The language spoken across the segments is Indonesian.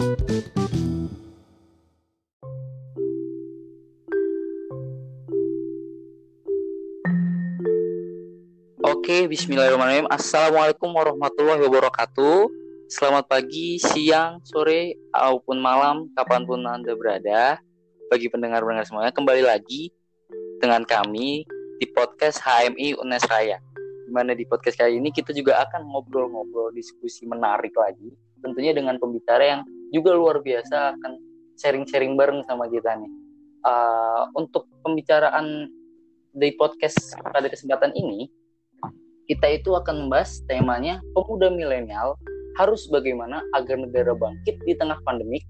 Oke, bismillahirrahmanirrahim. Assalamualaikum warahmatullahi wabarakatuh. Selamat pagi, siang, sore, maupun malam, kapan pun Anda berada. Bagi pendengar-pendengar semuanya, kembali lagi dengan kami di podcast HMI UNES Raya. Di mana di podcast kali ini kita juga akan ngobrol-ngobrol diskusi menarik lagi. Tentunya dengan pembicara yang juga luar biasa akan sharing-sharing bareng sama kita nih. Uh, untuk pembicaraan di podcast pada kesempatan ini, kita itu akan membahas temanya pemuda milenial harus bagaimana agar negara bangkit di tengah pandemik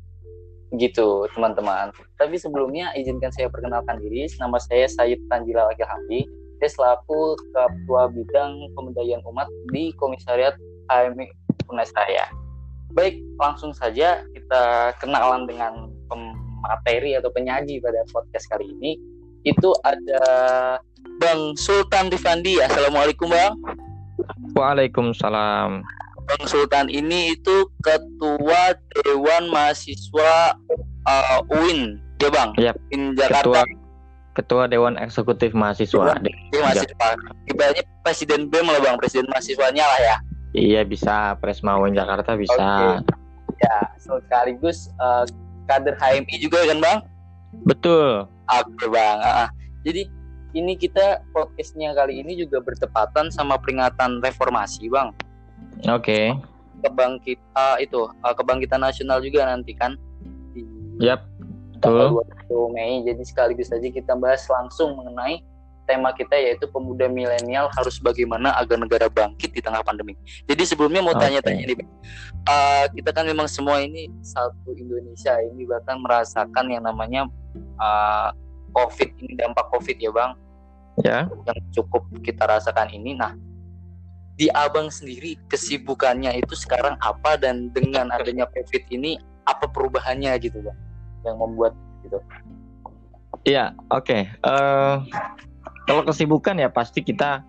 gitu teman-teman. Tapi sebelumnya izinkan saya perkenalkan diri. Nama saya Said Tanjila Wakil Hamdi. Saya selaku ketua bidang pemberdayaan umat di komisariat HMI Unes Raya baik langsung saja kita kenalan dengan pemateri atau penyaji pada podcast kali ini itu ada Bang Sultan Rifandi. Assalamualaikum Bang. Waalaikumsalam. Bang Sultan ini itu ketua Dewan Mahasiswa uh, UIN, ya Bang? Ya. UIN Jakarta. Ketua, ketua Dewan Eksekutif Mahasiswa. Dewan Mahasiswa. Ibaratnya Presiden BEM lah Bang, Presiden mahasiswanya lah ya. Iya bisa, Presma UIN Jakarta bisa. Okay. Ya, sekaligus uh, kader HMI juga kan Bang? Betul. Oke Bang. Uh, jadi ini kita podcastnya kali ini juga bertepatan sama peringatan reformasi bang. Oke. Okay. Kebangkit uh, itu uh, kebangkitan nasional juga nanti kan. Di yep. Betul. 20 Mei. Jadi sekaligus saja kita bahas langsung mengenai tema kita yaitu pemuda milenial harus bagaimana agar negara bangkit di tengah pandemi. Jadi sebelumnya mau tanya-tanya okay. nih, uh, kita kan memang semua ini satu Indonesia ini bahkan merasakan yang namanya uh, COVID ini dampak COVID ya bang ya yang cukup kita rasakan ini nah di abang sendiri kesibukannya itu sekarang apa dan dengan adanya COVID ini apa perubahannya gitu bang yang membuat gitu Iya, oke. Okay. Uh, eh, kalau kesibukan ya pasti kita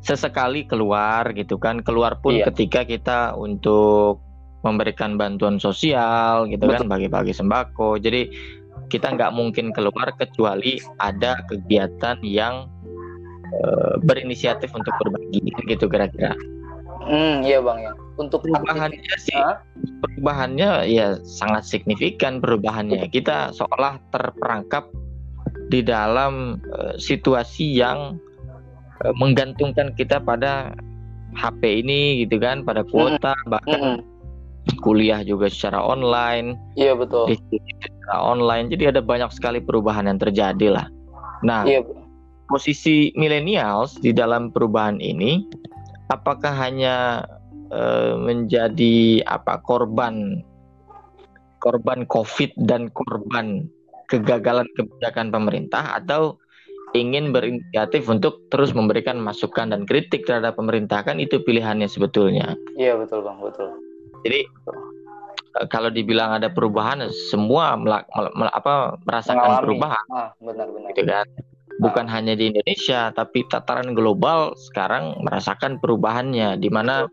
sesekali keluar gitu kan. Keluar pun iya. ketika kita untuk memberikan bantuan sosial gitu kan, Betul. kan, bagi-bagi sembako. Jadi kita nggak mungkin keluar kecuali ada kegiatan yang uh, berinisiatif untuk berbagi gitu kira-kira. Hmm, iya bang ya. Untuk perubahannya sih, perubahannya ya sangat signifikan perubahannya. Kita seolah terperangkap di dalam uh, situasi yang uh, menggantungkan kita pada HP ini gitu kan, pada kuota hmm. bahkan hmm. kuliah juga secara online. Iya betul online. Jadi ada banyak sekali perubahan yang terjadi lah. Nah, iya. posisi millennials di dalam perubahan ini, apakah hanya uh, menjadi apa korban korban COVID dan korban kegagalan kebijakan pemerintah atau ingin berinisiatif untuk terus memberikan masukan dan kritik terhadap pemerintah kan itu pilihannya sebetulnya. Iya betul bang betul. Jadi kalau dibilang ada perubahan semua melak, mel, mel, apa merasakan Mengalami. perubahan ah, benar benar gitu kan bukan ah. hanya di Indonesia tapi tataran global sekarang merasakan perubahannya di mana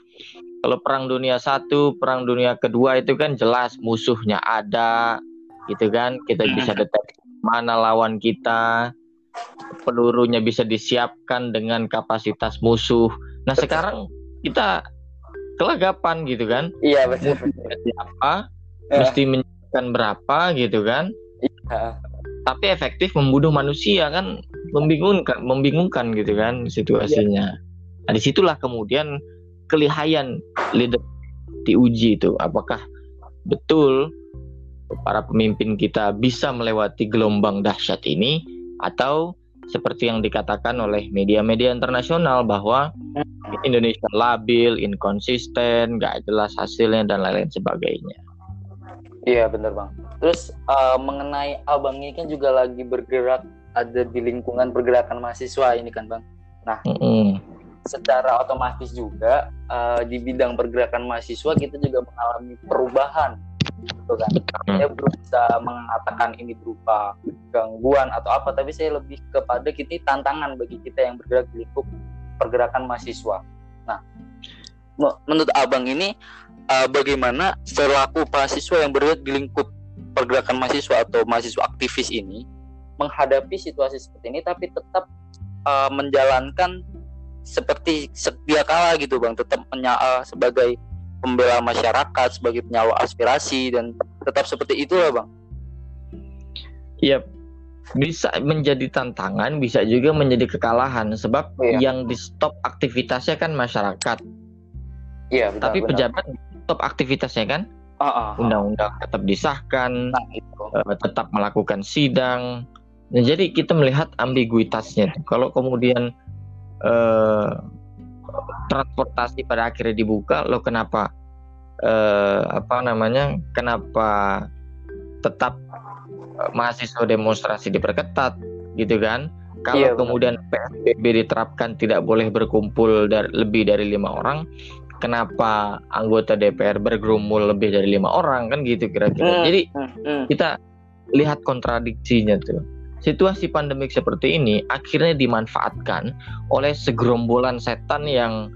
kalau perang dunia satu perang dunia kedua itu kan jelas musuhnya ada gitu kan? Kita bisa deteksi mana lawan kita. Pelurunya bisa disiapkan dengan kapasitas musuh. Nah sekarang kita kelagapan gitu kan? Iya betul siapa ya. mesti menyiapkan berapa gitu kan? Iya. tapi efektif membunuh manusia kan membingungkan membingungkan gitu kan situasinya. Iya. nah di situlah kemudian kelihayan leader diuji itu. Apakah betul para pemimpin kita bisa melewati gelombang dahsyat ini atau seperti yang dikatakan oleh media-media internasional bahwa Indonesia labil, inkonsisten, nggak jelas hasilnya dan lain-lain sebagainya. Iya benar bang. Terus uh, mengenai abang ini kan juga lagi bergerak ada di lingkungan pergerakan mahasiswa ini kan bang. Nah, mm -hmm. secara otomatis juga uh, di bidang pergerakan mahasiswa kita juga mengalami perubahan gitu kan. Saya belum bisa mengatakan ini berupa gangguan atau apa tapi saya lebih kepada kita tantangan bagi kita yang bergerak di lingkup pergerakan mahasiswa. Nah menurut abang ini uh, bagaimana selaku mahasiswa yang berada di lingkup pergerakan mahasiswa atau mahasiswa aktivis ini menghadapi situasi seperti ini tapi tetap uh, menjalankan seperti setia kala gitu bang. Tetap menya uh, sebagai pembela masyarakat sebagai penyalur aspirasi dan tetap seperti itu lah bang. Iya bisa menjadi tantangan bisa juga menjadi kekalahan sebab iya. yang di stop aktivitasnya kan masyarakat. Iya. Benar, Tapi benar. pejabat stop aktivitasnya kan. Undang-undang uh, uh, uh. tetap disahkan, nah, uh, tetap melakukan sidang, Nah, jadi kita melihat ambiguitasnya. Kalau kemudian eh, transportasi pada akhirnya dibuka, lo kenapa eh, apa namanya? Kenapa tetap eh, mahasiswa demonstrasi diperketat, gitu kan? Kalau iya, kemudian PSBB diterapkan tidak boleh berkumpul dari, lebih dari lima orang, kenapa anggota DPR bergerumul lebih dari lima orang kan gitu kira-kira. Hmm, Jadi hmm, hmm. kita lihat kontradiksinya tuh situasi pandemik seperti ini akhirnya dimanfaatkan oleh segerombolan setan yang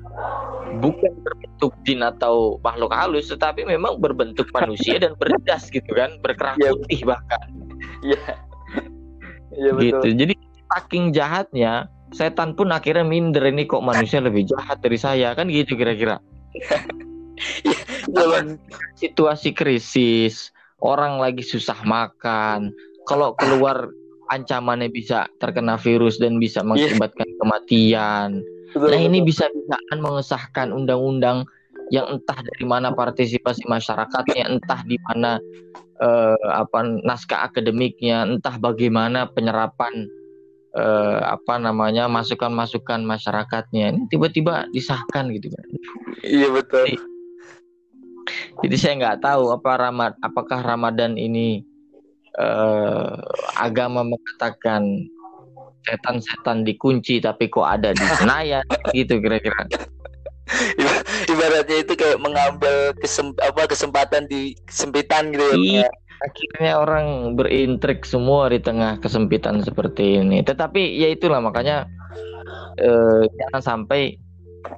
bukan berbentuk jin atau makhluk halus tetapi memang berbentuk manusia dan berdas gitu kan berkerah ya, putih bahkan. Iya. Ya, gitu. Jadi saking jahatnya setan pun akhirnya minder ini kok manusia lebih jahat dari saya? Kan gitu kira-kira. Ya, situasi krisis orang lagi susah makan kalau keluar ancamannya bisa terkena virus dan bisa iya. mengakibatkan yeah. kematian. Betul, nah betul. ini bisa-bisaan mengesahkan undang-undang yang entah dari mana partisipasi masyarakatnya, entah di mana uh, apa naskah akademiknya, entah bagaimana penyerapan uh, apa namanya masukan-masukan masyarakatnya. Ini tiba-tiba disahkan gitu kan. Iya betul. Jadi, jadi saya nggak tahu apa Ramad apakah Ramadan ini uh, agama mengatakan setan-setan dikunci tapi kok ada di Senayan gitu kira-kira. Ibaratnya itu kayak mengambil kesem apa kesempatan di kesempitan gitu ya. Iya, akhirnya orang berintrik semua di tengah kesempitan seperti ini. Tetapi ya itulah makanya eh, jangan sampai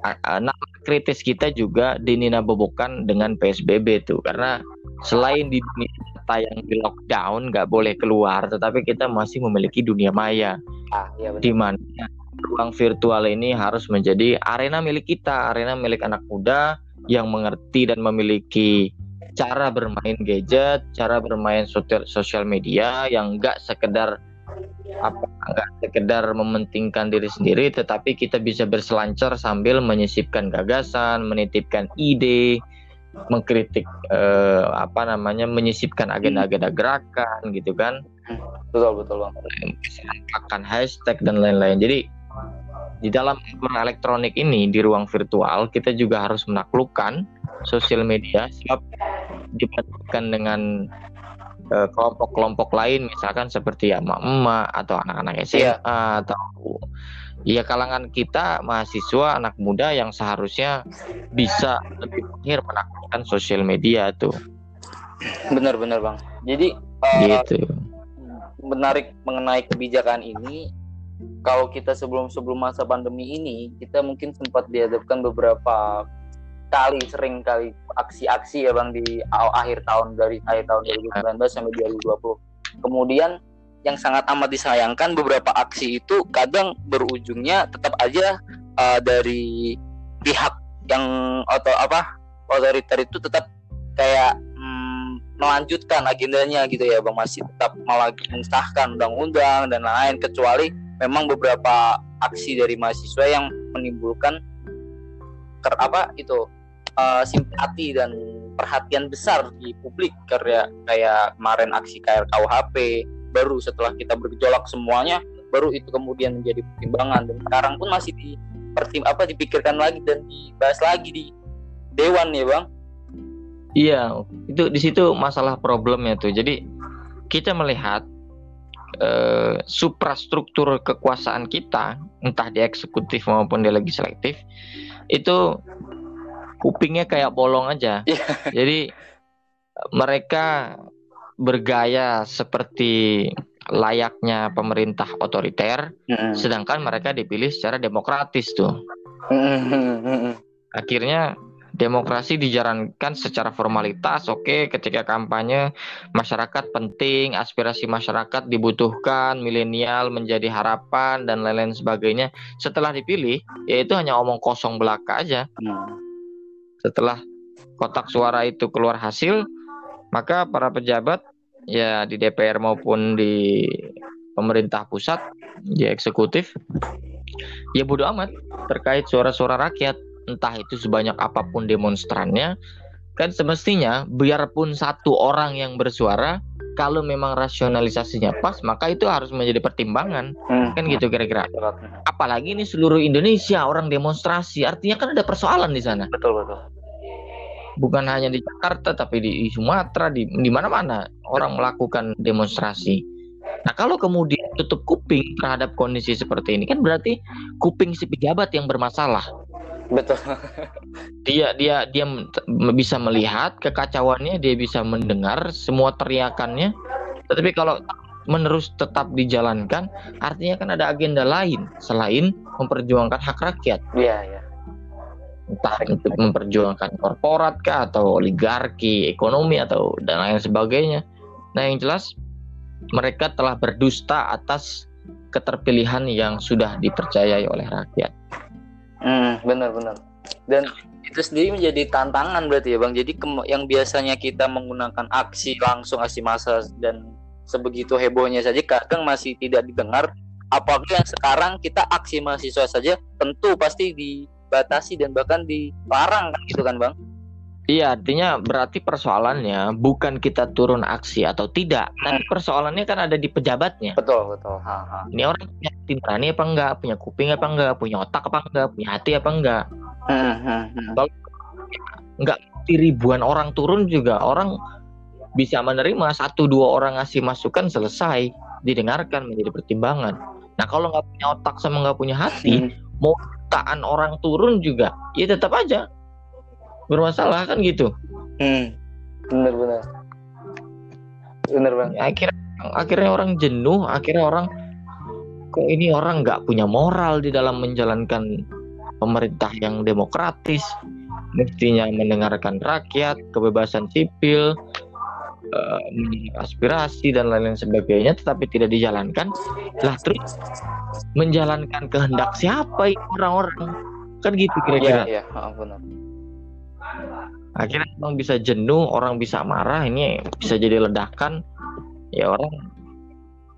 uh, kritis kita juga dininabobokan dengan PSBB tuh karena selain di dunia kita yang di lockdown nggak boleh keluar, tetapi kita masih memiliki dunia maya, ah, iya di mana ruang virtual ini harus menjadi arena milik kita, arena milik anak muda yang mengerti dan memiliki cara bermain gadget, cara bermain sosial media yang nggak sekedar apa nggak sekedar mementingkan diri sendiri, tetapi kita bisa berselancar sambil menyisipkan gagasan, menitipkan ide, mengkritik eh, apa namanya menyisipkan agenda-agenda gerakan gitu kan. Betul betul bang akan hashtag dan lain-lain. Jadi di dalam elektronik ini di ruang virtual kita juga harus menaklukkan sosial media. Sebab dibandingkan dengan eh, kelompok-kelompok lain. Misalkan seperti ya emak-emak atau anak-anak SMA yeah. atau ya kalangan kita mahasiswa anak muda yang seharusnya bisa lebih mahir menaklukkan sosial media tuh benar-benar bang. Jadi uh, gitu. menarik mengenai kebijakan ini kalau kita sebelum sebelum masa pandemi ini kita mungkin sempat dihadapkan beberapa kali sering kali aksi-aksi ya bang di akhir tahun dari akhir tahun 2019 sampai 2020 kemudian yang sangat amat disayangkan beberapa aksi itu kadang berujungnya tetap aja uh, dari pihak yang atau apa otoriter itu tetap kayak hmm, melanjutkan agendanya gitu ya bang. Masih tetap malah mengesahkan undang-undang dan lain kecuali memang beberapa aksi dari mahasiswa yang menimbulkan ker apa itu uh, simpati dan perhatian besar di publik. Karya kayak kemarin aksi KRKUHP baru setelah kita bergejolak semuanya baru itu kemudian menjadi pertimbangan. Dan sekarang pun masih di pertim apa dipikirkan lagi dan dibahas lagi di dewan ya bang? Iya itu di situ masalah problemnya tuh. Jadi kita melihat eh, suprastruktur kekuasaan kita entah di eksekutif maupun di legislatif itu kupingnya kayak bolong aja. Yeah. jadi mereka bergaya seperti layaknya pemerintah otoriter, mm. sedangkan mereka dipilih secara demokratis tuh. Akhirnya Demokrasi dijalankan secara formalitas, oke. Okay. Ketika kampanye, masyarakat penting, aspirasi masyarakat dibutuhkan, milenial menjadi harapan dan lain-lain sebagainya. Setelah dipilih, ya itu hanya omong kosong belaka aja. Hmm. Setelah kotak suara itu keluar hasil, maka para pejabat ya di DPR maupun di pemerintah pusat, di eksekutif, ya bodoh amat terkait suara-suara rakyat. Entah itu sebanyak apa pun demonstrannya kan semestinya biarpun satu orang yang bersuara kalau memang rasionalisasinya pas maka itu harus menjadi pertimbangan. Hmm. kan gitu kira-kira. Apalagi ini seluruh Indonesia orang demonstrasi. Artinya kan ada persoalan di sana. Betul betul bukan hanya di Jakarta tapi di Sumatera di di mana-mana orang melakukan demonstrasi nah kalau kemudian tutup kuping terhadap kondisi seperti ini kan berarti kuping si pejabat yang bermasalah Betul. dia dia dia bisa melihat kekacauannya, dia bisa mendengar semua teriakannya. Tetapi kalau menerus tetap dijalankan, artinya kan ada agenda lain selain memperjuangkan hak rakyat. Iya, iya. Entah untuk memperjuangkan korporat kah atau oligarki, ekonomi atau dan lain sebagainya. Nah, yang jelas mereka telah berdusta atas keterpilihan yang sudah dipercayai oleh rakyat. Hmm, benar-benar. Dan itu sendiri menjadi tantangan berarti ya bang. Jadi yang biasanya kita menggunakan aksi langsung aksi massa dan sebegitu hebohnya saja kadang masih tidak didengar. Apalagi yang sekarang kita aksi mahasiswa saja tentu pasti dibatasi dan bahkan dilarang kan gitu kan bang? Iya, artinya berarti persoalannya bukan kita turun aksi atau tidak, hmm. tapi persoalannya kan ada di pejabatnya. Betul, betul. Ha, ha. Ini orang punya hati apa enggak, punya kuping apa enggak, punya otak apa enggak, punya hati apa enggak. Hmm, hmm, hmm. Kalau enggak ribuan orang turun juga orang bisa menerima satu dua orang ngasih masukan selesai didengarkan menjadi pertimbangan. Nah kalau nggak punya otak sama nggak punya hati, hmm. Mau taan orang turun juga, ya tetap aja. Bermasalah kan gitu. Hmm. bener bener bener banget ya, akhirnya akhirnya orang jenuh akhirnya orang kok ini orang nggak punya moral di dalam menjalankan pemerintah yang demokratis? Mestinya mendengarkan rakyat kebebasan sipil uh, aspirasi dan lain-lain sebagainya tetapi tidak dijalankan. Lah terus menjalankan kehendak siapa orang-orang? Kan gitu kira-kira. ya, ya. benar. Akhirnya orang bisa jenuh orang bisa marah ini bisa jadi ledakan. Ya orang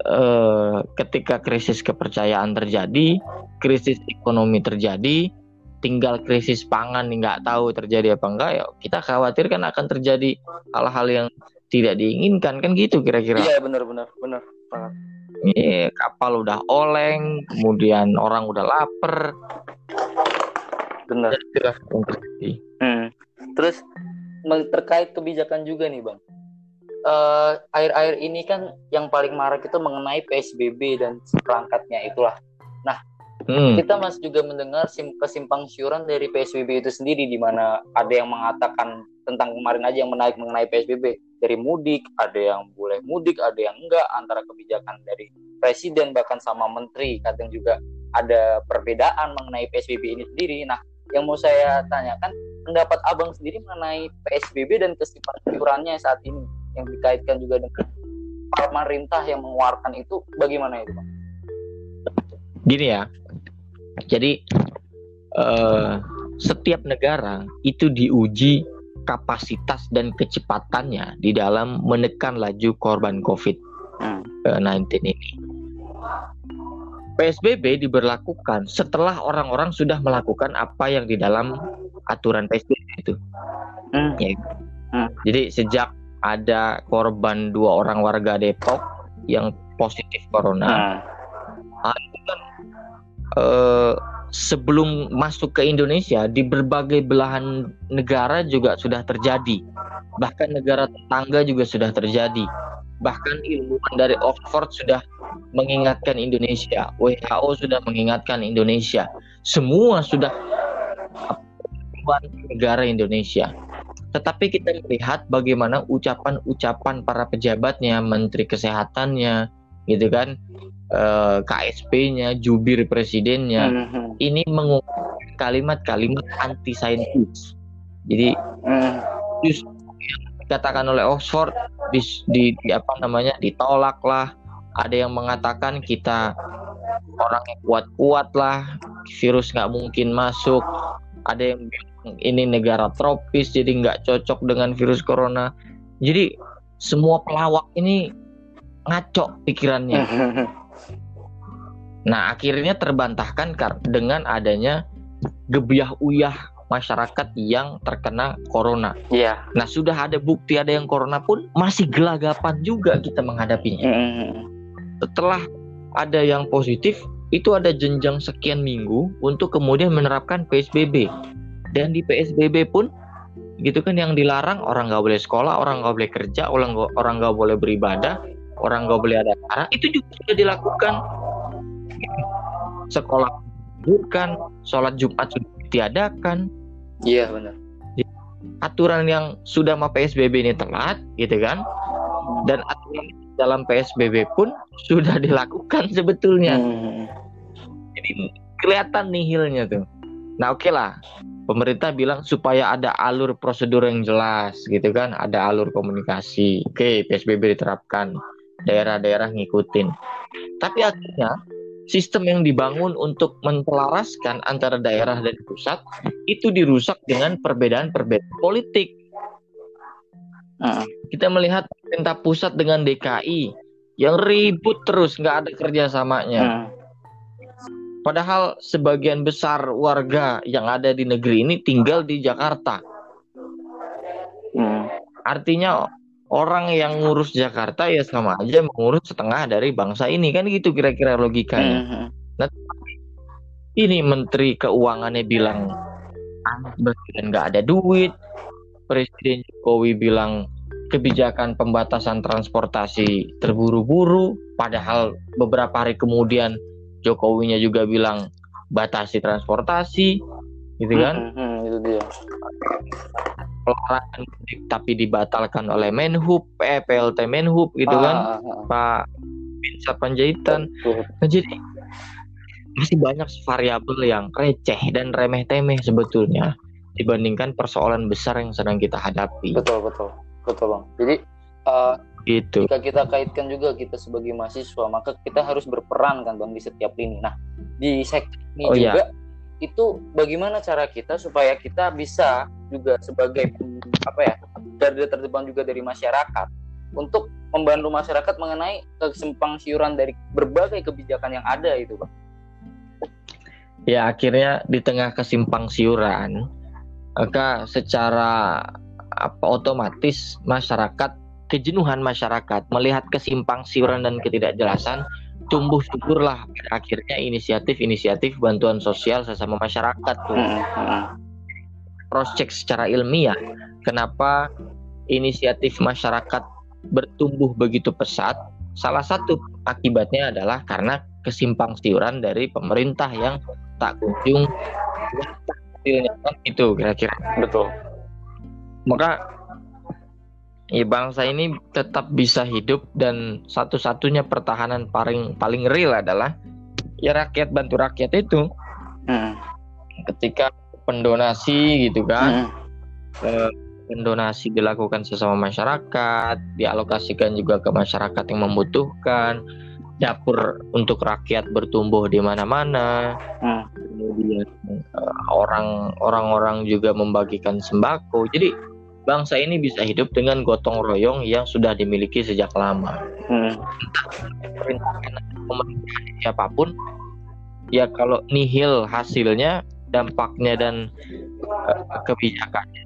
eh, ketika krisis kepercayaan terjadi krisis ekonomi terjadi tinggal krisis pangan nggak tahu terjadi apa enggak ya kita khawatir kan akan terjadi hal-hal yang tidak diinginkan kan gitu kira-kira iya benar-benar benar banget ini kapal udah oleng kemudian orang udah lapar benar hmm. Terus terkait kebijakan juga nih bang. Uh, air-air ini kan yang paling marak itu mengenai PSBB dan perangkatnya itulah. Nah, hmm. kita masih juga mendengar sim kesimpang siuran dari PSBB itu sendiri di mana ada yang mengatakan tentang kemarin aja yang menaik mengenai PSBB dari mudik, ada yang boleh mudik, ada yang enggak antara kebijakan dari presiden bahkan sama menteri. Kadang juga ada perbedaan mengenai PSBB ini sendiri. Nah, yang mau saya tanyakan pendapat abang sendiri mengenai PSBB dan kesimpang saat ini yang dikaitkan juga dengan pemerintah yang mengeluarkan itu bagaimana itu bang? Gini ya, jadi uh, setiap negara itu diuji kapasitas dan kecepatannya di dalam menekan laju korban COVID-19 hmm. ini. PSBB diberlakukan setelah orang-orang sudah melakukan apa yang di dalam aturan PSBB itu. Hmm. Ya. Hmm. Jadi sejak ada korban dua orang warga Depok yang positif corona, hmm. itu kan eh, sebelum masuk ke Indonesia di berbagai belahan negara juga sudah terjadi, bahkan negara tetangga juga sudah terjadi, bahkan ilmuwan dari Oxford sudah mengingatkan Indonesia, WHO sudah mengingatkan Indonesia, semua sudah negara Indonesia. Tetapi kita melihat bagaimana ucapan-ucapan para pejabatnya, menteri kesehatannya, gitu kan, eh, KSP-nya, jubir presidennya, mm-hmm. ini mengungkapkan kalimat-kalimat anti saintis. Jadi Hmm. just yang dikatakan oleh Oxford di, di, di apa namanya ditolak lah. Ada yang mengatakan kita orang yang kuat-kuat lah, virus nggak mungkin masuk. Ada yang bilang ini negara tropis jadi nggak cocok dengan virus corona. Jadi semua pelawak ini ngaco pikirannya. Nah, akhirnya terbantahkan dengan adanya gebiah uyah masyarakat yang terkena corona. Iya. Nah, sudah ada bukti ada yang corona pun masih gelagapan juga kita menghadapinya. Hmm. Setelah ada yang positif, itu ada jenjang sekian minggu untuk kemudian menerapkan PSBB. Dan di PSBB pun gitu kan yang dilarang orang nggak boleh sekolah, orang nggak boleh kerja, orang nggak orang nggak boleh beribadah, orang nggak boleh ada acara. Itu juga sudah dilakukan. Sekolah bukan, sholat Jumat sudah ditiadakan, Iya benar. aturan yang sudah mau PSBB ini telat gitu kan dan aturan dalam PSBB pun sudah dilakukan sebetulnya Hmm. jadi kelihatan nihilnya tuh nah oke lah pemerintah bilang supaya ada alur prosedur yang jelas gitu kan ada alur komunikasi oke PSBB diterapkan daerah-daerah ngikutin tapi akhirnya sistem yang dibangun untuk mentelaraskan antara daerah dan pusat itu dirusak dengan perbedaan-perbedaan politik Hmm. kita melihat pemerintah pusat dengan DKI yang ribut terus nggak ada kerjasamanya Hmm. Padahal sebagian besar warga yang ada di negeri ini tinggal di Jakarta. Hmm. Artinya orang yang ngurus Jakarta ya sama aja mengurus setengah dari bangsa ini kan gitu kira-kira logikanya. Hmm. Ini Menteri Keuangannya bilang Baswedan nggak ada duit. Presiden Jokowi bilang kebijakan pembatasan transportasi terburu-buru. Padahal beberapa hari kemudian Jokowinya juga bilang batasi transportasi, gitu kan? Hmm, hmm, itu dia. Pelarangan mudik tapi dibatalkan oleh Menhub, eh, PLT Menhub, gitu kan? Ah, ah. Pak Binsar Panjaitan. Nah, jadi masih banyak variabel yang receh dan remeh-temeh sebetulnya dibandingkan persoalan besar yang sedang kita hadapi. Betul betul betul bang. Jadi eh, Gitu. jika kita kaitkan juga kita sebagai mahasiswa maka kita harus berperan kan bang di setiap lini. Nah di sektor ini Oh, iya. Itu bagaimana cara kita supaya kita bisa juga sebagai apa ya garda terdepan juga dari masyarakat untuk membantu masyarakat mengenai kesimpang siuran dari berbagai kebijakan yang ada itu bang. Ya akhirnya di tengah kesimpang siuran, maka secara apa otomatis masyarakat kejenuhan masyarakat melihat kesimpang siuran dan ketidakjelasan tumbuh syukurlah pada akhirnya inisiatif-inisiatif bantuan sosial sesama masyarakat tuh. Hmm, hmm, cross check secara ilmiah kenapa inisiatif masyarakat bertumbuh begitu pesat? Salah satu akibatnya adalah karena kesimpang siuran dari pemerintah yang tak kunjung hasilnya itu kira-kira. Betul. maka ya bangsa ini tetap bisa hidup dan satu-satunya pertahanan paling paling real adalah ya rakyat bantu rakyat itu. Hmm, ketika pendonasi gitu kan hmm, eh, pendonasi dilakukan sesama masyarakat dialokasikan juga ke masyarakat yang membutuhkan dapur untuk rakyat bertumbuh di mana-mana. Hmm. kemudian eh, orang orang-orang juga membagikan sembako. Jadi bangsa ini bisa hidup dengan gotong royong yang sudah dimiliki sejak lama. Hmm. pemerintahan siapa pun ya kalau nihil hasilnya dampaknya dan eh, kebijakannya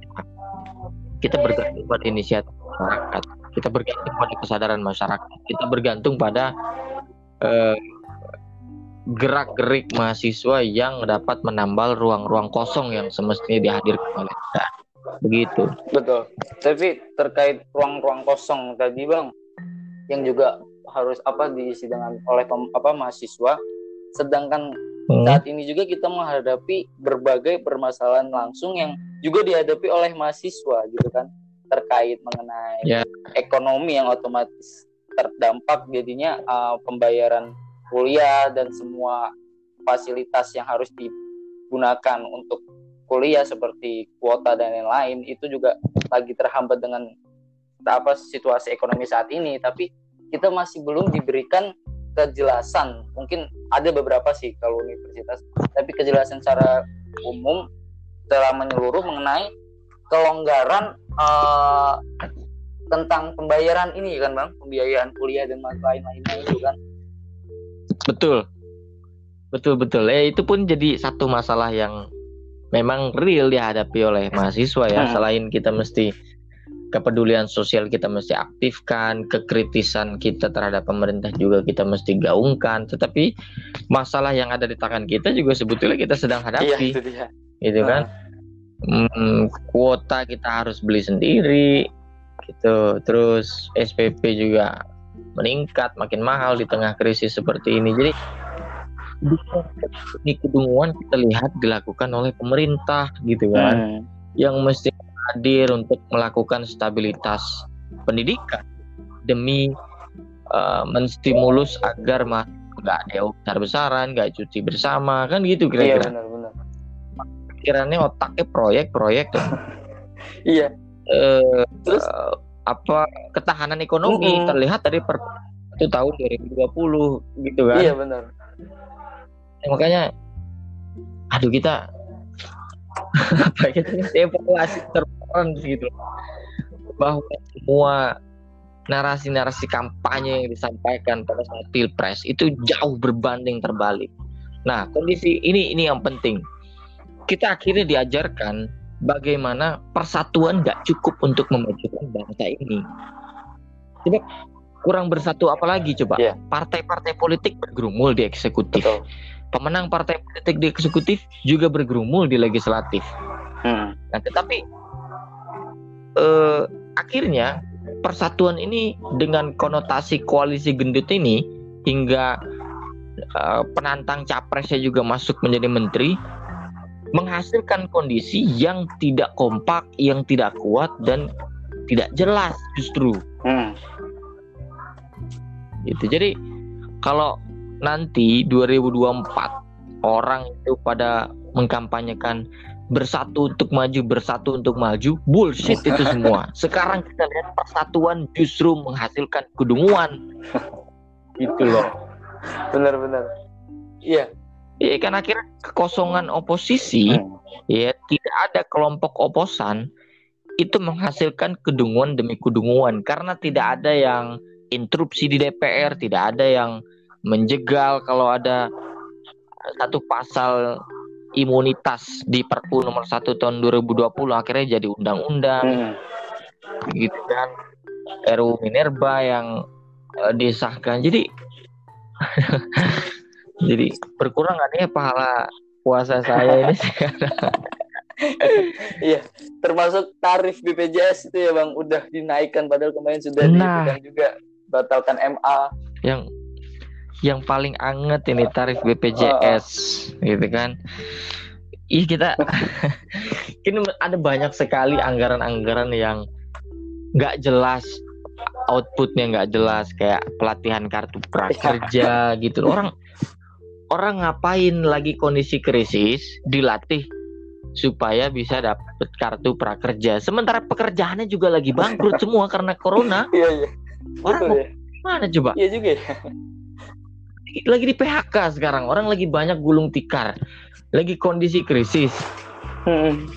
kita bergantung pada inisiatif masyarakat. Kita bergantung pada kesadaran masyarakat. Kita bergantung pada eh, gerak-gerik mahasiswa yang dapat menambal ruang-ruang kosong yang semestinya dihadirkan oleh negara begitu Betul. Tapi terkait ruang-ruang kosong tadi bang, yang juga harus apa diisi dengan oleh pem- apa mahasiswa. Sedangkan Hmm. saat ini juga kita menghadapi berbagai permasalahan langsung yang juga dihadapi oleh mahasiswa gitu kan terkait mengenai Ya. ekonomi yang otomatis terdampak jadinya uh, pembayaran kuliah dan semua fasilitas yang harus digunakan untuk kuliah seperti kuota dan lain-lain itu juga lagi terhambat dengan apa situasi ekonomi saat ini. Tapi kita masih belum diberikan kejelasan. Mungkin ada beberapa sih kalau universitas tapi kejelasan secara umum telah menyeluruh mengenai kelonggaran uh, tentang pembayaran ini kan bang? Pembiayaan kuliah dan lain-lainnya itu kan. Betul. Betul betul. Ya itu pun jadi satu masalah yang memang real dihadapi oleh mahasiswa ya. Selain kita mesti kepedulian sosial kita mesti aktifkan, kekritisan kita terhadap pemerintah juga kita mesti gaungkan. Tetapi masalah yang ada di tangan kita juga sebetulnya kita sedang hadapi, iya, itu dia. gitu kan? Hmm, kuota kita harus beli sendiri, gitu. Terus SPP juga meningkat, makin mahal di tengah krisis seperti ini. Jadi ini kedunguan kita lihat dilakukan oleh pemerintah gitu kan. Hmm. yang mesti hadir untuk melakukan stabilitas pendidikan demi uh, menstimulus agar mah nggak ada besar-besaran nggak cuti bersama kan gitu kira-kira. iya, benar, pikirannya otaknya proyek-proyek. Tuh iya. Uh, terus? uh, apa ketahanan ekonomi mm -hmm. terlihat dari per itu tahun 2020 gitu kan. Iya benar ya, makanya aduh kita apa gitu evaluasi terus gitu bahwa semua narasi-narasi kampanye yang disampaikan pada saat pilpres itu jauh berbanding terbalik. Nah kondisi ini ini yang penting. Kita akhirnya diajarkan bagaimana persatuan nggak cukup untuk memajukan bangsa ini. Coba kurang bersatu apalagi coba? Yeah. Partai-partai politik bergerumul di eksekutif. Betul pemenang partai politik di eksekutif juga bergerumul di legislatif. Hmm. Nah, tetapi eh, akhirnya persatuan ini dengan konotasi koalisi gendut ini hingga eh, penantang capresnya juga masuk menjadi menteri menghasilkan kondisi yang tidak kompak, yang tidak kuat dan tidak jelas justru. Hmm. Gitu. Jadi kalau nanti 2024 orang itu pada mengkampanyekan bersatu untuk maju, bersatu untuk maju, bullshit itu semua. Sekarang kita lihat persatuan justru menghasilkan kedunguan. gitu loh. Benar-benar. Iya. Iya kan akhirnya kekosongan oposisi, hmm. ya tidak ada kelompok oposan itu menghasilkan kedunguan demi kedunguan karena tidak ada yang interupsi di DPR, tidak ada yang menjegal kalau ada satu pasal imunitas di Perpu nomor 1 tahun 2020 akhirnya jadi undang-undang. Hmm. gitu kan. RUU Minerba yang uh, disahkan. Jadi jadi berkurang kan ya pahala puasa saya ini? Iya, termasuk tarif BPJS itu ya Bang. Udah dinaikkan padahal kemarin sudah nah, juga. Batalkan MA. Yang yang paling anget ini tarif BPJS uh. gitu kan. Ih kita ini ada banyak sekali anggaran-anggaran yang nggak jelas outputnya nggak jelas kayak pelatihan kartu prakerja gitu. Orang orang ngapain lagi kondisi krisis dilatih supaya bisa dapat kartu prakerja? Sementara pekerjaannya juga lagi bangkrut semua karena corona. Iya iya. Orang mau ya. mana coba? Iya juga ya lagi di PHK sekarang. Orang lagi banyak gulung tikar. Lagi kondisi krisis. Hmm.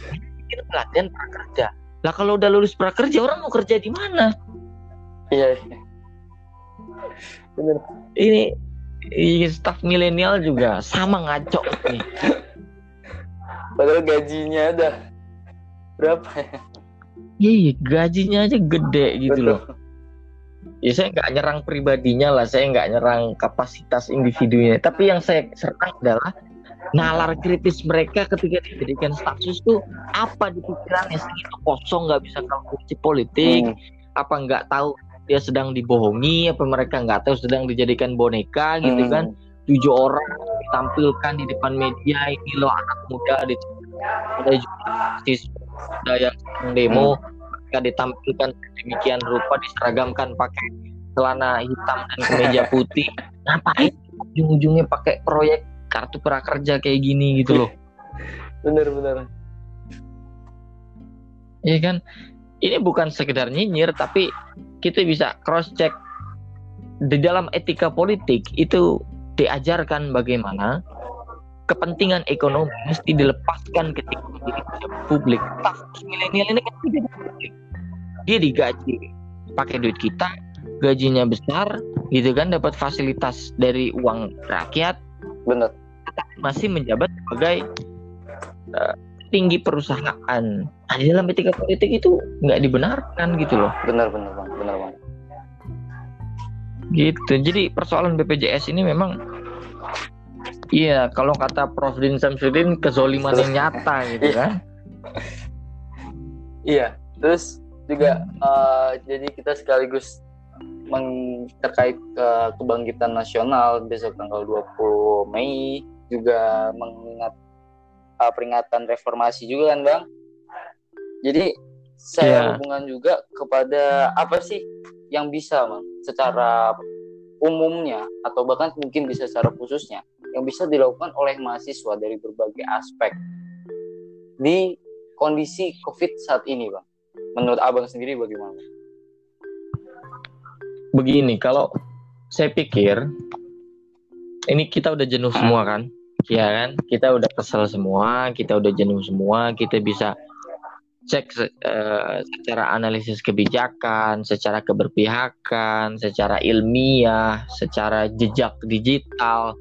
kita pelatihan prakerja. Lah kalau udah lulus prakerja orang mau kerja di mana? Iya, iya. benar ini, ini staff milenial juga sama ngaco nih. Padahal gajinya ada. Berapa ya? Iya gajinya aja gede gitu Betul. loh ya saya nggak nyerang pribadinya lah saya nggak nyerang kapasitas individunya. Tapi yang saya serang adalah nalar kritis mereka ketika dijadikan status tuh apa di pikirannya? Segitu kosong nggak bisa kalkulasi politik hmm. apa nggak tahu dia sedang dibohongi apa mereka nggak tahu sedang dijadikan boneka gitu hmm. kan. Tujuh orang ditampilkan di depan media ini loh anak muda di ada juga siswa yang demo. Hmm ketika ditampilkan demikian rupa diseragamkan pakai celana hitam dan kemeja putih ngapain ujung-ujungnya pakai proyek kartu prakerja kayak gini gitu loh? Bener-bener Iya kan? Ini bukan sekedar nyinyir tapi kita bisa cross check di dalam etika politik itu diajarkan bagaimana kepentingan ekonomi mesti dilepaskan ketika menjadi publik. Tapi milenial ini kan tidak publik. Dia digaji pakai duit kita, gajinya besar, gitu kan, dapat fasilitas dari uang rakyat. Benar. Masih menjabat sebagai uh, tinggi perusahaan. Nah, di dalam etika politik itu nggak dibenarkan gitu loh. Benar benar bang, benar bang. Gitu. Jadi persoalan BPJS ini memang Iya, kalau kata Prof. Din Samsudin kezoliman yang nyata gitu kan. iya, terus juga uh, jadi kita sekaligus meng terkait ke kebangkitan nasional besok tanggal 20 Mei juga mengingat uh, peringatan reformasi juga kan bang jadi saya yeah. hubungan juga kepada apa sih yang bisa bang secara umumnya atau bahkan mungkin bisa secara khususnya yang bisa dilakukan oleh mahasiswa dari berbagai aspek di kondisi COVID saat ini bang. Menurut abang sendiri bagaimana? Begini kalau saya pikir ini kita udah jenuh semua kan? Ya kan? Kita udah kesel semua kita udah jenuh semua kita bisa cek uh, secara analisis kebijakan secara keberpihakan secara ilmiah secara jejak digital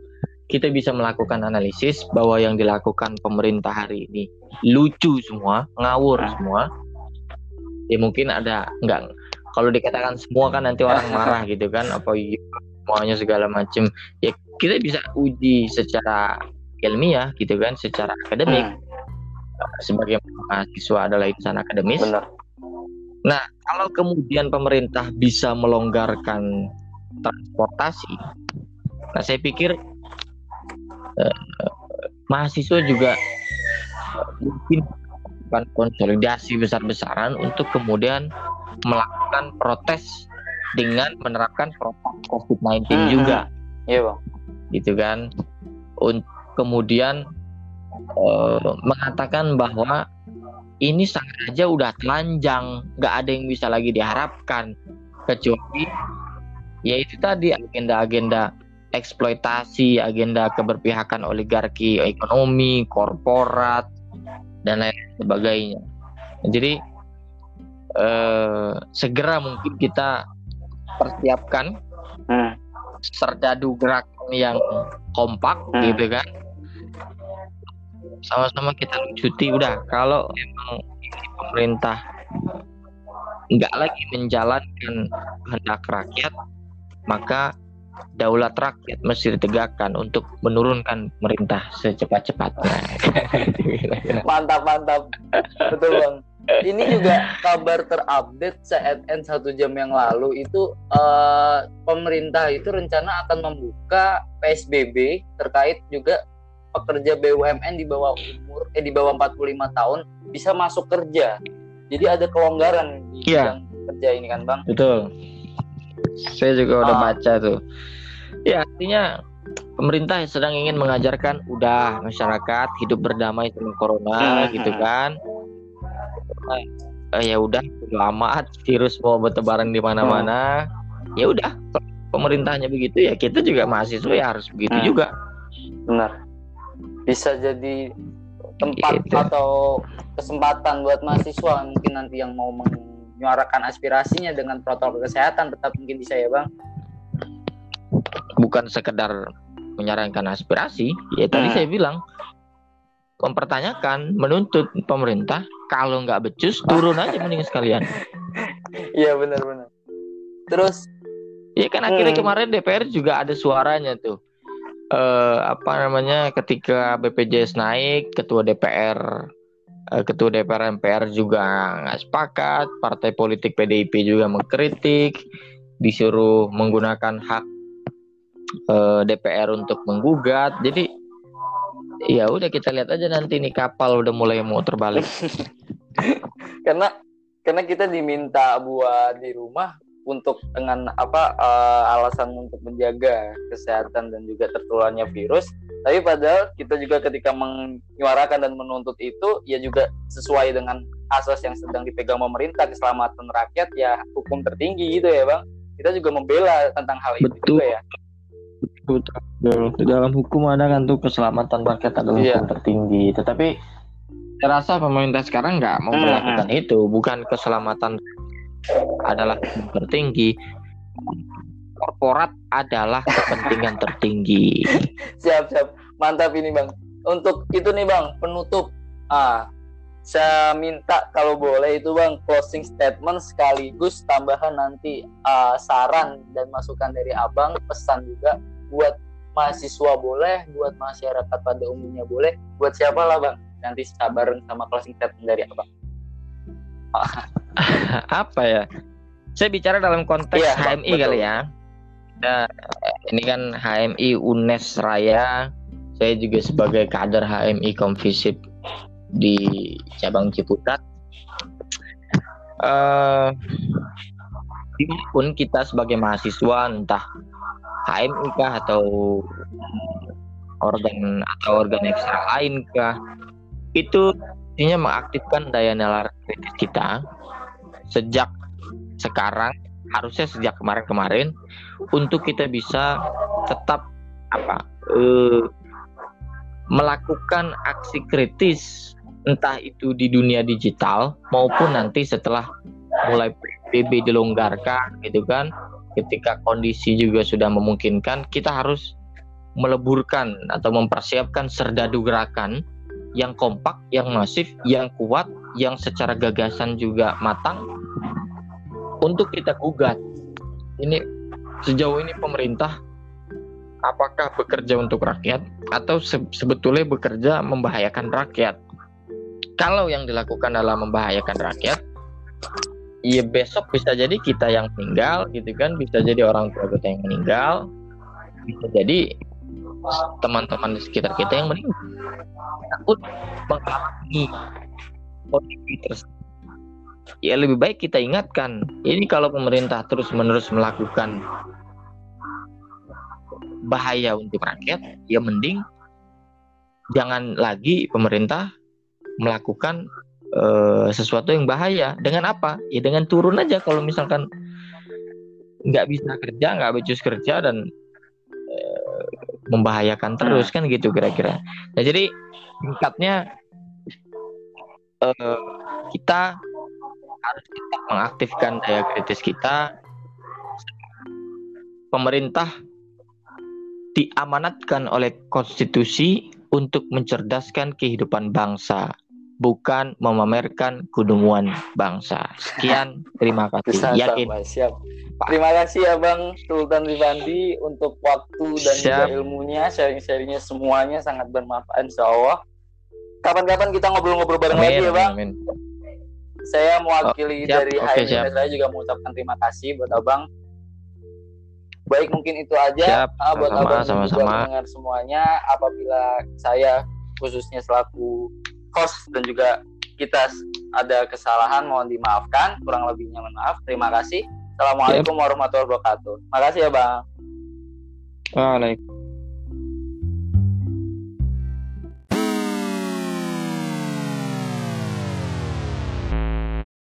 kita bisa melakukan analisis bahwa yang dilakukan pemerintah hari ini lucu semua ngawur semua ya mungkin ada enggak kalau dikatakan semua kan nanti orang marah gitu kan apa semuanya segala macam ya kita bisa uji secara ilmiah gitu kan secara akademik hmm. sebagai mahasiswa adalah insan akademis. Benar. Nah, kalau kemudian pemerintah bisa melonggarkan transportasi, nah saya pikir eh, mahasiswa juga mungkin melakukan konsolidasi besar-besaran untuk kemudian melakukan protes dengan menerapkan protokol COVID-19 hmm, juga. Iya, Bang. Gitu kan. Untuk kemudian uh, mengatakan bahwa ini sangat aja udah telanjang, nggak ada yang bisa lagi diharapkan kecuali yaitu tadi agenda-agenda eksploitasi, agenda keberpihakan oligarki ekonomi, korporat dan lain sebagainya. Jadi eh, segera mungkin kita persiapkan hmm. serdadu gerakan yang kompak hmm. gitu kan sama-sama kita lucuti udah kalau emang pemerintah nggak lagi menjalankan kehendak rakyat maka daulat rakyat mesti ditegakkan untuk menurunkan pemerintah secepat-cepatnya. mantap mantap, betul bang. Ini juga kabar terupdate CNN satu jam yang lalu itu uh, pemerintah itu rencana akan membuka PSBB terkait juga pekerja BUMN di bawah umur eh di bawah 45 tahun bisa masuk kerja. Jadi ada kelonggaran di yeah. kerja ini kan, Bang? Betul. Saya juga udah ah. baca tuh. Ya, artinya pemerintah sedang ingin mengajarkan udah masyarakat hidup berdamai sama corona hmm. gitu kan. Uh, ya udah amat virus mau bertebaran di mana-mana. Ya udah pemerintahnya begitu ya kita juga mahasiswa ya harus begitu hmm. juga. Benar bisa jadi tempat gitu. atau kesempatan buat mahasiswa mungkin nanti yang mau menyuarakan aspirasinya dengan protokol kesehatan tetap mungkin bisa ya bang? Bukan sekedar menyarankan aspirasi ya tadi hmm. saya bilang mempertanyakan menuntut pemerintah kalau nggak becus turun aja mending sekalian. Iya benar-benar terus? Ya kan akhirnya hmm. kemarin DPR juga ada suaranya tuh. Uh, apa namanya ketika BPJS naik ketua DPR ketua DPR MPR juga nggak sepakat partai politik PDIP juga mengkritik disuruh menggunakan hak eh, DPR untuk menggugat. Jadi ya udah kita lihat aja nanti nih kapal udah mulai mau terbalik. Karena karena kita diminta buat di rumah untuk dengan apa uh, alasan untuk menjaga kesehatan dan juga tertularnya virus tapi padahal kita juga ketika menyuarakan dan menuntut itu ya juga sesuai dengan asas yang sedang dipegang pemerintah keselamatan rakyat ya hukum tertinggi gitu ya bang kita juga membela tentang hal itu Betul. juga ya betul, betul. Di dalam hukum ada kan tuh keselamatan rakyat adalah Iya. hukum tertinggi tetapi saya rasa pemerintah sekarang nggak mau Hmm, melakukan itu bukan keselamatan adalah tertinggi. Korporat adalah kepentingan tertinggi. Siap siap. Mantap ini bang. Untuk itu nih bang penutup. Ah saya minta kalau boleh itu bang closing statement sekaligus tambahan nanti ah, saran dan masukan dari abang pesan juga buat mahasiswa boleh buat masyarakat pada umumnya boleh. Buat siapa lah bang? Nanti saya bareng sama closing statement dari abang apa ya? Saya bicara dalam konteks Bang, HMI betul. kali ya. Nah, ini kan HMI UNES Raya. Saya juga sebagai kader HMI Komvisip di cabang Ciputat. Eh di mana pun kita sebagai mahasiswa entah HMI kah atau organ atau organ ekstra lain kah itu intinya mengaktifkan daya nalar kritis kita sejak sekarang harusnya sejak kemarin-kemarin untuk kita bisa tetap apa eh, melakukan aksi kritis entah itu di dunia digital maupun nanti setelah mulai PSBB dilonggarkan gitu kan. Ketika kondisi juga sudah memungkinkan kita harus meleburkan atau mempersiapkan serdadu gerakan yang kompak, yang masif, yang kuat, yang secara gagasan juga matang untuk kita gugat. Ini sejauh ini pemerintah apakah bekerja untuk rakyat atau se- sebetulnya bekerja membahayakan rakyat? Kalau yang dilakukan adalah membahayakan rakyat, ya besok bisa jadi kita yang meninggal gitu kan, bisa jadi orang tua kita yang meninggal, bisa jadi teman-teman di sekitar kita yang meninggal. Takut mengalami kondisi tersebut. Ya lebih baik kita ingatkan, ini kalau pemerintah terus-menerus melakukan bahaya untuk rakyat, ya mending jangan lagi pemerintah melakukan eh, sesuatu yang bahaya. Dengan apa? Ya dengan turun aja kalau misalkan nggak bisa kerja, nggak becus kerja dan eh, membahayakan terus kan gitu kira-kira. Nah jadi singkatnya eh, kita harus tetap mengaktifkan daya kritis kita. Pemerintah diamanatkan oleh konstitusi untuk mencerdaskan kehidupan bangsa, bukan memamerkan kedunguan bangsa. Sekian, terima kasih. Bisa, Yakin. Siap terima kasih ya bang Sultan Rifandi untuk waktu dan juga ilmunya sharing-sharingnya semuanya sangat bermanfaat insya Allah kapan-kapan kita ngobrol-ngobrol bareng lagi ya bang amin. Saya mewakili Oh, siap. dari Oke, HMI siap. saya juga mengucapkan terima kasih buat abang. Baik mungkin itu aja. Siap, ah, buat sama-sama, abang dan juga sama-sama. pendengar semuanya apabila saya khususnya selaku host dan juga kita ada kesalahan mohon dimaafkan. Kurang lebihnya mohon maaf. Terima kasih. Assalamualaikum warahmatullahi wabarakatuh. Makasih ya bang. Waalaikumsalam.